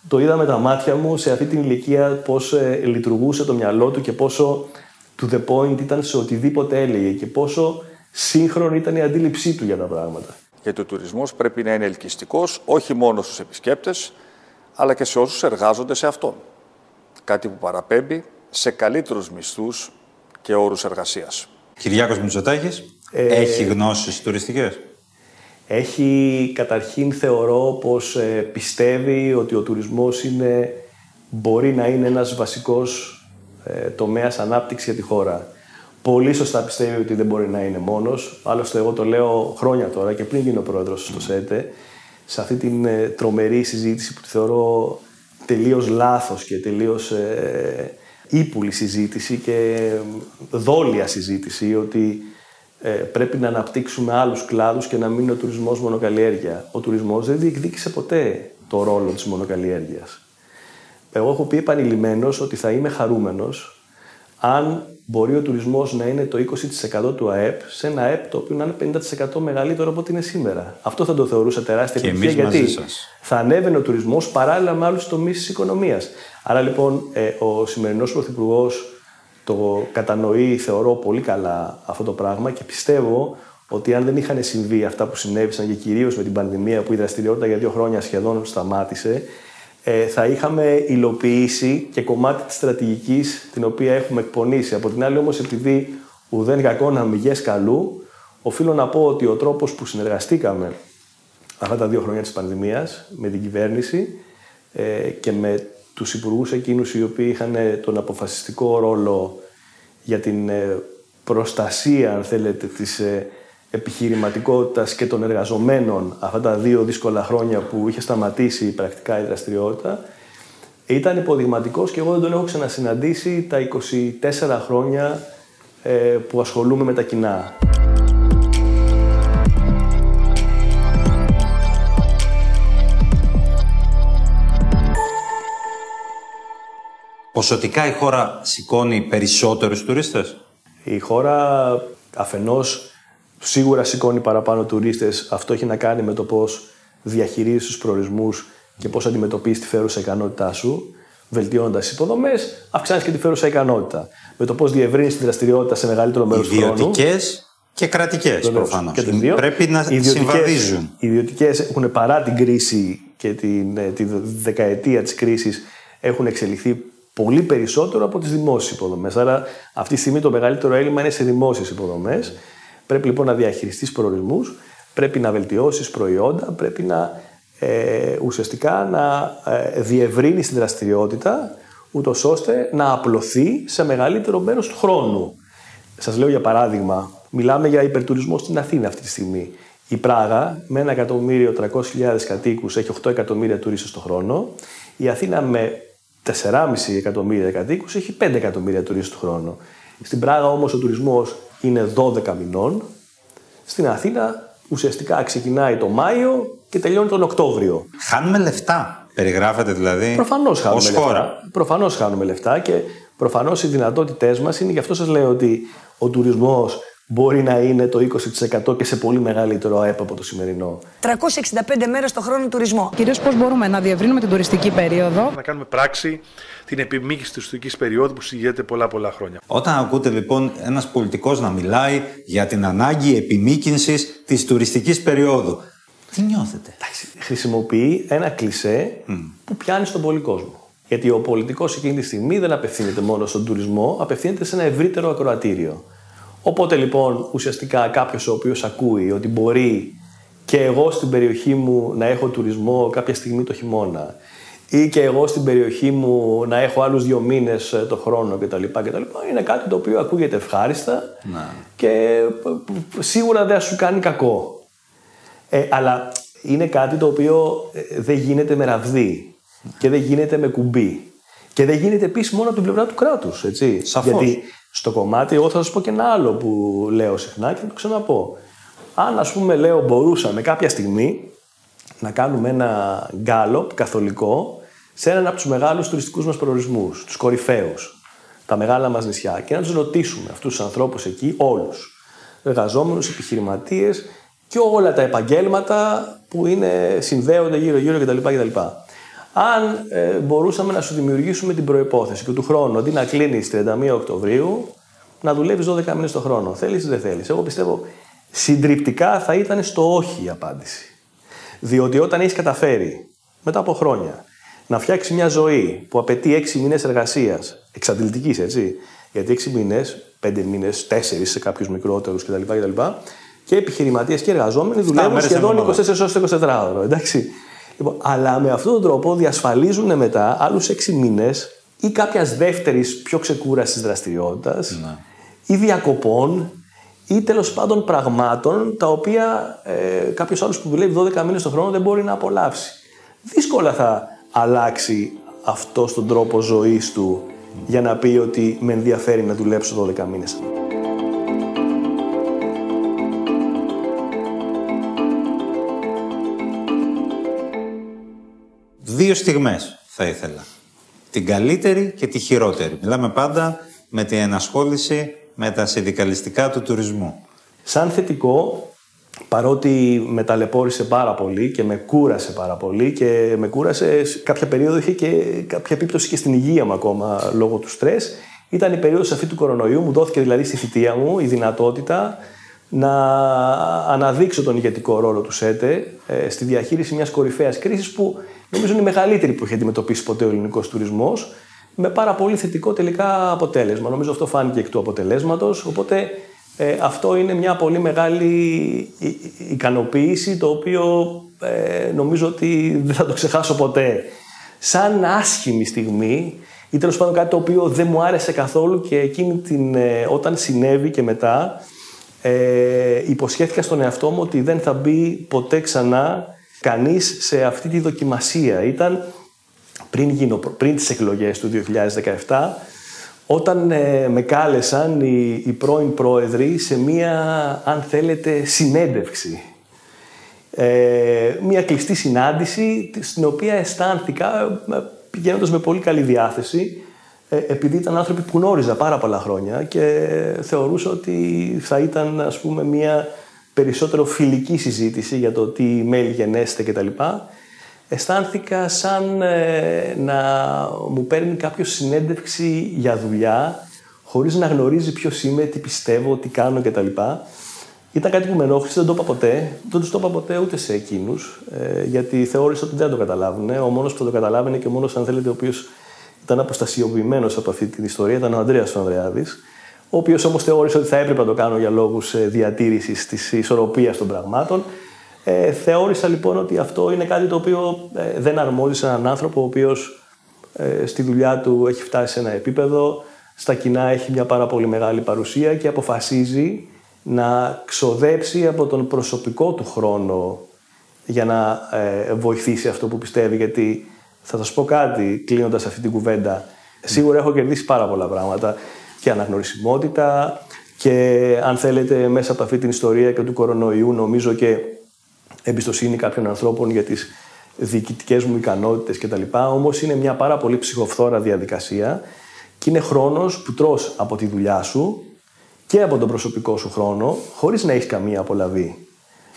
το είδα με τα μάτια μου σε αυτή την ηλικία πώς ε, λειτουργούσε το μυαλό του και πόσο to the point ήταν σε οτιδήποτε έλεγε και πόσο σύγχρονη ήταν η αντίληψή του για τα πράγματα. Γιατί ο τουρισμός πρέπει να είναι ελκυστικός όχι μόνο στους επισκέπτες, αλλά και σε όσους εργάζονται σε αυτόν. Κάτι που παραπέμπει σε καλύτερους μισθούς και όρους εργασίας. Κυριάκος Μητσοτάκης Ε, έχει γνώσεις τουριστικές; Έχει καταρχήν θεωρώ πως ε, πιστεύει ότι ο τουρισμός είναι, μπορεί να είναι ένας βασικός ε, τομέας ανάπτυξης για τη χώρα. Πολύ σωστά πιστεύει ότι δεν μπορεί να είναι μόνος. Άλλωστε εγώ το λέω χρόνια τώρα και πριν γίνω πρόεδρος στο ΣΕΤΕ σε αυτή την ε, τρομερή συζήτηση που τη θεωρώ τελείως λάθος και τελείως ε, ύπουλη συζήτηση και δόλια συζήτηση ότι ε, πρέπει να αναπτύξουμε άλλους κλάδους και να μην είναι ο τουρισμός μονοκαλλιέργεια. Ο τουρισμός δεν διεκδίκησε ποτέ το ρόλο της μονοκαλλιέργειας. Εγώ έχω πει επανειλημμένος ότι θα είμαι χαρούμενος αν μπορεί ο τουρισμός να είναι το 20% του ΑΕΠ σε ένα ΑΕΠ το οποίο να είναι 50% μεγαλύτερο από ό,τι είναι σήμερα. Αυτό θα το θεωρούσα τεράστια Και επιτυχία εμείς μαζί γιατί σας. θα ανέβαινε ο τουρισμός παράλληλα με άλλους τομείς της οικονομίας. Άρα λοιπόν ε, ο σημερινός Πρωθυπουργός το κατανοεί, θεωρώ πολύ καλά αυτό το πράγμα και πιστεύω ότι αν δεν είχαν συμβεί αυτά που συνέβησαν και κυρίως με την πανδημία που η δραστηριότητα για δύο χρόνια σχεδόν σταμάτησε, ε, θα είχαμε υλοποιήσει και κομμάτι της στρατηγικής την οποία έχουμε εκπονήσει. Από την άλλη όμως επειδή ουδέν κακό αμυγές καλού, οφείλω να πω ότι ο τρόπος που συνεργαστήκαμε αυτά τα δύο χρόνια της πανδημίας με την κυβέρνηση ε, και με τους υπουργούς εκείνους οι οποίοι είχαν ε, τον αποφασιστικό ρόλο για την ε, προστασία, αν θέλετε, της ε, επιχειρηματικότητας και των εργαζομένων αυτά τα δύο δύσκολα χρόνια που είχε σταματήσει πρακτικά η δραστηριότητα, ήταν υποδειγματικός και εγώ δεν τον έχω ξανασυναντήσει τα 24 χρόνια ε, που ασχολούμαι με τα κοινά. Ποσοτικά η χώρα σηκώνει περισσότερους τουρίστες; Η χώρα αφενός σίγουρα σηκώνει παραπάνω τουρίστες. Αυτό έχει να κάνει με το πώς διαχειρίζεις τους προορισμούς και πώς αντιμετωπίζεις τη φέρουσα ικανότητά σου. Βελτιώνοντας τις υποδομές, αυξάνεις και τη φέρουσα ικανότητα. Με το πώς διευρύνεις τη δραστηριότητα σε μεγαλύτερο μέρος του χρόνου. Ιδιωτικές και κρατικές Βεβαίως, προφανώς. και τις δύο. Πρέπει να Οι ιδιωτικές- συμβαδίζουν. Οι ιδιωτικές έχουν παρά την κρίση και την, ε, τη δεκαετία της κρίσης έχουν εξελιχθεί πολύ περισσότερο από τις δημόσιες υποδομές. Άρα αυτή τη στιγμή το μεγαλύτερο έλλειμμα είναι σε δημόσιες υποδομές. Πρέπει λοιπόν να διαχειριστείς προορισμούς, πρέπει να βελτιώσεις προϊόντα, πρέπει να ε, ουσιαστικά να ε, διευρύνεις την δραστηριότητα ούτως ώστε να απλωθεί σε μεγαλύτερο μέρος του χρόνου. Σας λέω για παράδειγμα, μιλάμε για υπερτουρισμό στην Αθήνα αυτή τη στιγμή. Η Πράγα με 1.300.000 κατοίκους έχει 8 εκατομμύρια τουρίστες το χρόνο. Η Αθήνα με 4,5 εκατομμύρια κατοίκους έχει 5 εκατομμύρια τουρίστες το χρόνο. Στην Πράγα όμως ο τουρισμός είναι 12 μηνών. Στην Αθήνα ουσιαστικά ξεκινάει το Μάιο και τελειώνει τον Οκτώβριο. Χάνουμε λεφτά. Περιγράφεται δηλαδή Προφανώς χάνουμε ως λεφτά. χώρα. Προφανώς χάνουμε λεφτά και προφανώς οι δυνατότητές μας είναι, γι' αυτό σας λέω ότι ο τουρισμός μπορεί να είναι το 20% και σε πολύ μεγαλύτερο ΑΕΠ από το σημερινό. 365 μέρες το χρόνο τουρισμό. Κυρίως πώς μπορούμε να διευρύνουμε την τουριστική περίοδο. Να κάνουμε πράξη την επιμήκυση της τουριστικής περίοδου που συγγέται πολλά πολλά χρόνια. Όταν ακούτε λοιπόν ένας πολιτικός να μιλάει για την ανάγκη επιμήκυνσης της τουριστικής περίοδου, τι νιώθετε; Χρησιμοποιεί ένα κλισέ που πιάνει στον πολύ κόσμο. Γιατί ο πολιτικός εκείνη τη στιγμή δεν απευθύνεται μόνο στον τουρισμό, απευθύνεται σε ένα ευρύτερο ακροατήριο. Οπότε λοιπόν ουσιαστικά κάποιος ο οποίος ακούει ότι μπορεί και εγώ στην περιοχή μου να έχω τουρισμό κάποια στιγμή το χειμώνα ή και εγώ στην περιοχή μου να έχω άλλους δύο μήνες ε, το χρόνο κτλ. κτλ. Είναι κάτι το οποίο ακούγεται ευχάριστα και ε, ε, σίγουρα δεν θα σου κάνει κακό. Ε, αλλά είναι κάτι το οποίο ε, δεν γίνεται με ραβδί και δεν γίνεται με κουμπί. Και δεν γίνεται επίσης μόνο από την πλευρά του κράτους. Σαφώς. Γιατί στο κομμάτι, εγώ θα σας πω και ένα άλλο που λέω συχνά και θα το ξαναπώ. Αν ας πούμε λέω μπορούσαμε κάποια στιγμή να κάνουμε ένα γκάλωπ καθολικό σε έναν από τους μεγάλους τουριστικούς μας προορισμούς, τους κορυφαίους, τα μεγάλα μας νησιά, και να τους ρωτήσουμε αυτούς τους ανθρώπους εκεί, όλους, εργαζόμενους, επιχειρηματίες και όλα τα επαγγέλματα που είναι, συνδέονται γύρω-γύρω κτλ. κτλ. Αν ε, μπορούσαμε να σου δημιουργήσουμε την προπόθεση και του χρόνου, αντί να κλείνεις 31 Οκτωβρίου, να δουλεύεις 12 μήνες το χρόνο. Θέλεις ή δεν θέλεις. Εγώ πιστεύω συντριπτικά θα ήταν στο όχι η απάντηση. Διότι όταν έχεις καταφέρει μετά από χρόνια να φτιάξει μια ζωή που απαιτεί 6 μήνες εργασίας, εξαντλητικής έτσι, γιατί 6 μήνες, 5 μήνες, 4 σε κάποιους μικρότερους κτλ. κτλ. και επιχειρηματίες και εργαζόμενοι δουλεύουν μέρες σχεδόν εβδομάδα. 24 ώρες 24 ώρο. Εντάξει. Λοιπόν, αλλά με αυτόν τον τρόπο διασφαλίζουν μετά άλλους 6 μήνες ή κάποιας δεύτερης πιο ξεκούρασης δραστηριότητας ή διακοπών ή τέλος πάντων πραγμάτων τα οποία ε, κάποιος άλλος που δουλεύει 12 μήνες το χρόνο δεν μπορεί να απολαύσει. Δύσκολα θα αλλάξει αυτό τον τρόπο ζωής του για να πει ότι με ενδιαφέρει να δουλέψω 12 μήνες. Δύο στιγμές θα ήθελα. Την καλύτερη και τη χειρότερη. Μιλάμε πάντα με την ενασχόληση με τα συνδικαλιστικά του τουρισμού. Σαν θετικό, παρότι με ταλαιπώρησε πάρα πολύ και με κούρασε πάρα πολύ και με κούρασε σε κάποια περίοδο είχε και κάποια επίπτωση και στην υγεία μου ακόμα λόγω του στρες, ήταν η περίοδος αυτή του κορονοϊού, μου δόθηκε δηλαδή στη θητεία μου η δυνατότητα να αναδείξω τον ηγετικό ρόλο του ΣΕΤΕ ε, στη διαχείριση μιας κορυφαίας κρίσης που νομίζω είναι η μεγαλύτερη που έχει αντιμετωπίσει ποτέ ο ελληνικός τουρισμός με πάρα πολύ θετικό τελικά αποτέλεσμα. Νομίζω αυτό φάνηκε εκ του αποτελέσματος, οπότε ε, αυτό είναι μια πολύ μεγάλη ικανοποίηση το οποίο ε, νομίζω ότι δεν θα το ξεχάσω ποτέ. Σαν άσχημη στιγμή ή τέλος πάντων κάτι το οποίο δεν μου άρεσε καθόλου και εκείνη την, ε, όταν συνέβη και μετά ε, υποσχέθηκα στον εαυτό μου ότι δεν θα μπει ποτέ ξανά κανείς σε αυτή τη δοκιμασία. Ήταν πριν, γίνω, πριν τις εκλογές του 2017 όταν ε, με κάλεσαν οι, οι πρώην πρόεδροι σε μία, αν θέλετε, συνέντευξη. Ε, μία κλειστή συνάντηση στην οποία αισθάνθηκα ε, πηγαίνοντας με πολύ καλή διάθεση ε, επειδή ήταν άνθρωποι που γνώριζα πάρα πολλά χρόνια και θεωρούσα ότι θα ήταν ας πούμε μια περισσότερο φιλική συζήτηση για το τι μέλη γενέστε κτλ. Αισθάνθηκα σαν ε, να μου παίρνει κάποιος συνέντευξη για δουλειά χωρίς να γνωρίζει ποιος είμαι, τι πιστεύω, τι κάνω κτλ. Ήταν κάτι που με ενόχλησε, δεν το είπα ποτέ. Δεν τους το είπα ποτέ ούτε σε εκείνους, ε, γιατί θεώρησα ότι δεν το καταλάβουν. Ο μόνος που θα το καταλάβαινε και ο μόνος, αν θέλετε, ο οποίος ήταν αποστασιοποιημένος από αυτή την ιστορία ήταν ο Ανδρέας Ανδρεάδης, ο οποίος όμως θεώρησε ότι θα έπρεπε να το κάνω για λόγους διατήρησης της ισορροπίας των πραγμάτων. Ε, θεώρησα λοιπόν ότι αυτό είναι κάτι το οποίο ε, δεν αρμόζει σε έναν άνθρωπο ο οποίος ε, στη δουλειά του έχει φτάσει σε ένα επίπεδο, στα κοινά έχει μια πάρα πολύ μεγάλη παρουσία και αποφασίζει να ξοδέψει από τον προσωπικό του χρόνο για να ε, βοηθήσει αυτό που πιστεύει. Γιατί θα σας πω κάτι κλείνοντας αυτή την κουβέντα. Σίγουρα έχω κερδίσει πάρα πολλά πράγματα και αναγνωρισιμότητα και αν θέλετε μέσα από αυτή την ιστορία και του κορονοϊού νομίζω και εμπιστοσύνη κάποιων ανθρώπων για τις διοικητικές μου ικανότητες κτλ. Όμως είναι μια πάρα πολύ ψυχοφθόρα διαδικασία και είναι χρόνος που τρως από τη δουλειά σου και από τον προσωπικό σου χρόνο, χωρίς να έχεις καμία απολαβή.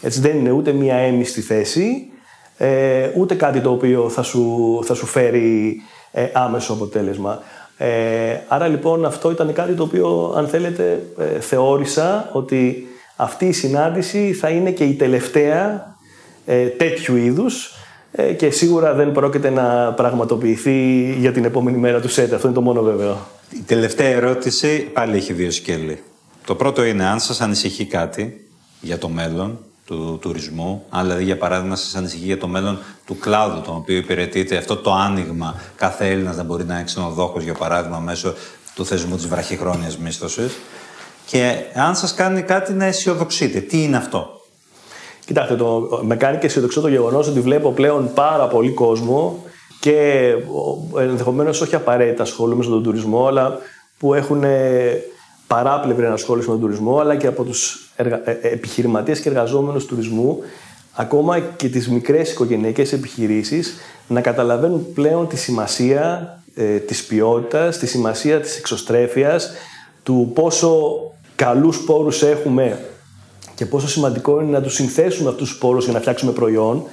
Έτσι δεν είναι ούτε μία έμιστη θέση, ε, ούτε κάτι το οποίο θα σου, θα σου φέρει ε, άμεσο αποτέλεσμα. Ε, άρα λοιπόν αυτό ήταν κάτι το οποίο, αν θέλετε, ε, θεώρησα ότι αυτή η συνάντηση θα είναι και η τελευταία ε, τέτοιου είδους ε, και σίγουρα δεν πρόκειται να πραγματοποιηθεί για την επόμενη μέρα του ΣΕΤ. Αυτό είναι το μόνο βέβαιο. Η τελευταία ερώτηση πάλι έχει δύο σκέλη. Το πρώτο είναι αν σας ανησυχεί κάτι για το μέλλον του τουρισμού, αν δηλαδή για παράδειγμα σας ανησυχεί για το μέλλον του κλάδου τον οποίο υπηρετείται αυτό το άνοιγμα κάθε Έλληνας να μπορεί να είναι ξενοδόχος για παράδειγμα μέσω του θεσμού της βραχυχρόνιας μίσθωσης και αν σας κάνει κάτι να αισιοδοξείτε. Τι είναι αυτό; Κοιτάξτε, το, με κάνει και αισιοδοξώ το γεγονός ότι βλέπω πλέον πάρα πολύ κόσμο και ενδεχομένως όχι απαραίτητα ασχολούμαι με τον τουρισμό, αλλά που έχουν παράπλευρη ενασχόληση με τον τουρισμό, αλλά και από τους εργα... Ε, ε, επιχειρηματίες και εργαζόμενους τουρισμού, ακόμα και τις μικρές οικογενειακές επιχειρήσεις, να καταλαβαίνουν πλέον τη σημασία ε, της ποιότητας, τη σημασία της εξωστρέφειας, του πόσο καλούς πόρους έχουμε και πόσο σημαντικό είναι να τους συνθέσουμε αυτούς τους πόρους για να φτιάξουμε προϊόν.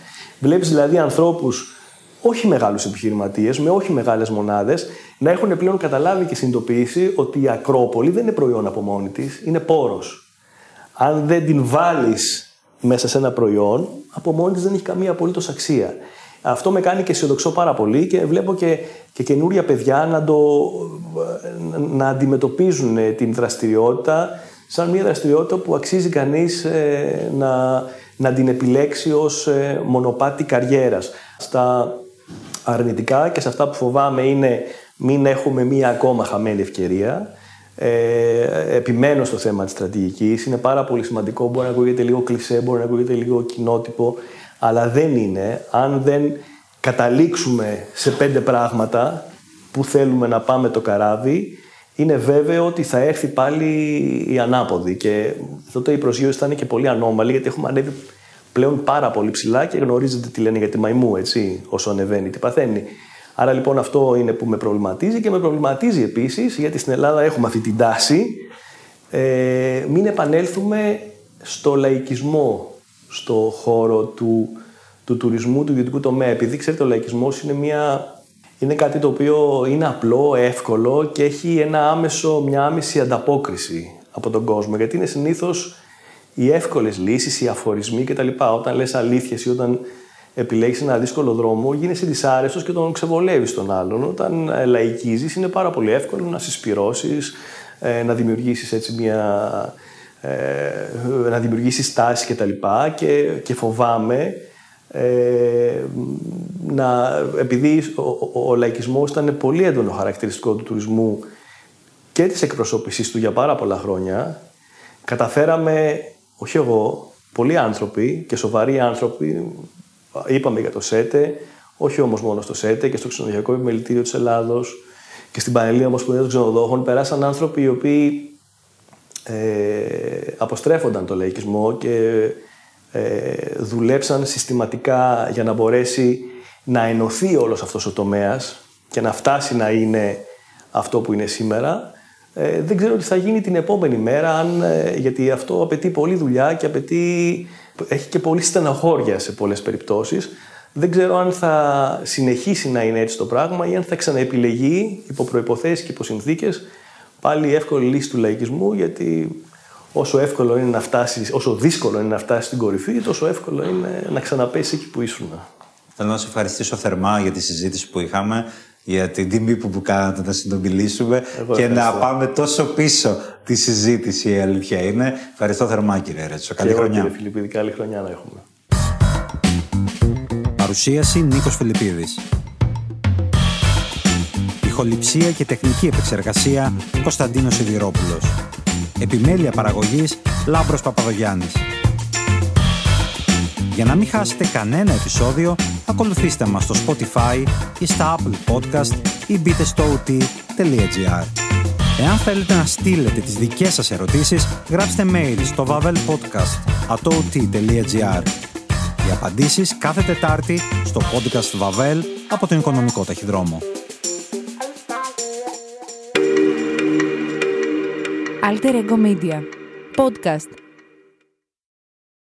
Βλέπεις δηλαδή ανθρώπους όχι μεγάλους επιχειρηματίες, με όχι μεγάλες μονάδες, να έχουν πλέον καταλάβει και συνειδητοποιήσει ότι η Ακρόπολη δεν είναι προϊόν από μόνη της, είναι πόρος. Αν δεν την βάλεις μέσα σε ένα προϊόν, από μόνη της δεν έχει καμία απολύτως αξία. Αυτό με κάνει και αισιοδοξώ πάρα πολύ και βλέπω και, και καινούρια παιδιά να, το, να αντιμετωπίζουν την δραστηριότητα σαν μια δραστηριότητα που αξίζει κανείς ε, να, να την επιλέξει ως ε, μονοπάτι καριέρας. Στα αρνητικά και σε αυτά που φοβάμαι είναι μην έχουμε μία ακόμα χαμένη ευκαιρία. Ε, επιμένω στο θέμα της στρατηγικής. Είναι πάρα πολύ σημαντικό. Μπορεί να ακούγεται λίγο κλισέ, μπορεί να ακούγεται λίγο κοινότυπο, αλλά δεν είναι. Αν δεν καταλήξουμε σε πέντε πράγματα που θέλουμε να πάμε το καράβι, είναι βέβαιο ότι θα έρθει πάλι η ανάποδη. Και τότε η προσγείωση θα είναι και πολύ ανώμαλη, γιατί έχουμε ανέβει πλέον πάρα πολύ ψηλά και γνωρίζετε τι λένε για τη μαϊμού, έτσι, όσο ανεβαίνει, τι παθαίνει. Άρα λοιπόν αυτό είναι που με προβληματίζει και με προβληματίζει επίσης, γιατί στην Ελλάδα έχουμε αυτή την τάση, ε, μην επανέλθουμε στο λαϊκισμό, στο χώρο του, του τουρισμού, του ιδιωτικού τομέα. Επειδή ξέρετε ο λαϊκισμός είναι μια είναι κάτι το οποίο είναι απλό, εύκολο και έχει ένα άμεσο, μια άμεση ανταπόκριση από τον κόσμο. Γιατί είναι συνήθως οι εύκολες λύσεις, οι αφορισμοί κτλ. Όταν λες αλήθειες ή όταν επιλέγεις ένα δύσκολο δρόμο, γίνεσαι δυσάρεστος και τον ξεβολεύεις τον άλλον. Όταν ε, λαϊκίζεις, είναι πάρα πολύ εύκολο να συσπυρώσεις, ε, να δημιουργήσεις έτσι μια. Ε, να δημιουργήσεις τάση κτλ. Και, και φοβάμαι ε, να, επειδή ο, ο, λαϊκισμός ήταν πολύ έντονο χαρακτηριστικό του τουρισμού και της εκπροσώπησής του για πάρα πολλά χρόνια, καταφέραμε, όχι εγώ, πολλοί άνθρωποι και σοβαροί άνθρωποι, είπαμε για το ΣΕΤΕ, όχι όμως μόνο στο ΣΕΤΕ και στο Ξενοδοχειακό Επιμελητήριο της Ελλάδος και στην Πανελλήνια Ομοσπονδία των Ξενοδόχων, περάσαν άνθρωποι οι οποίοι ε, αποστρέφονταν το λαϊκισμό και ε, δουλέψαν συστηματικά για να μπορέσει να ενωθεί όλος αυτός ο τομέας και να φτάσει να είναι αυτό που είναι σήμερα. Ε, δεν ξέρω τι θα γίνει την επόμενη μέρα, αν, ε, γιατί αυτό απαιτεί πολλή δουλειά και απαιτεί, έχει και πολύ στεναχώρια σε πολλές περιπτώσεις. Δεν ξέρω αν θα συνεχίσει να είναι έτσι το πράγμα ή αν θα ξαναεπιλεγεί υπό προϋποθέσεις και υπό συνθήκες πάλι η εύκολη λύση του λαϊκισμού, γιατί όσο εύκολο είναι να φτάσεις, όσο δύσκολο είναι να φτάσεις στην κορυφή, τόσο εύκολο είναι να ξαναπέσεις εκεί που ήσουν. Θέλω να σε ευχαριστήσω θερμά για τη συζήτηση που είχαμε, για την τιμή που μου κάνατε να συνομιλήσουμε και να πάμε τόσο πίσω τη συζήτηση, η αλήθεια είναι. Ευχαριστώ θερμά, κύριε Ρέτσο. Καλή χρονιά. Κύριε Φιλιππίδη, καλή χρονιά να έχουμε. Παρουσίαση Νίκος Φιλιππίδης. Ηχοληψία και τεχνική επεξεργασία Κωνσταντίνος Σιδηρόπουλος. Επιμέλεια παραγωγής Λάμπρος Παπαδογιάννης. Για να μην χάσετε κανένα επεισόδιο, ακολουθήστε μας στο Spotify ή στα Apple Podcast ή μπείτε στο ot.gr. Εάν θέλετε να στείλετε τις δικές σας ερωτήσεις, γράψτε mail στο vavelpodcast.ot.gr. Οι απαντήσεις κάθε Τετάρτη στο podcast Vavel από τον Οικονομικό Ταχυδρόμο. Alter Ego Media. Podcast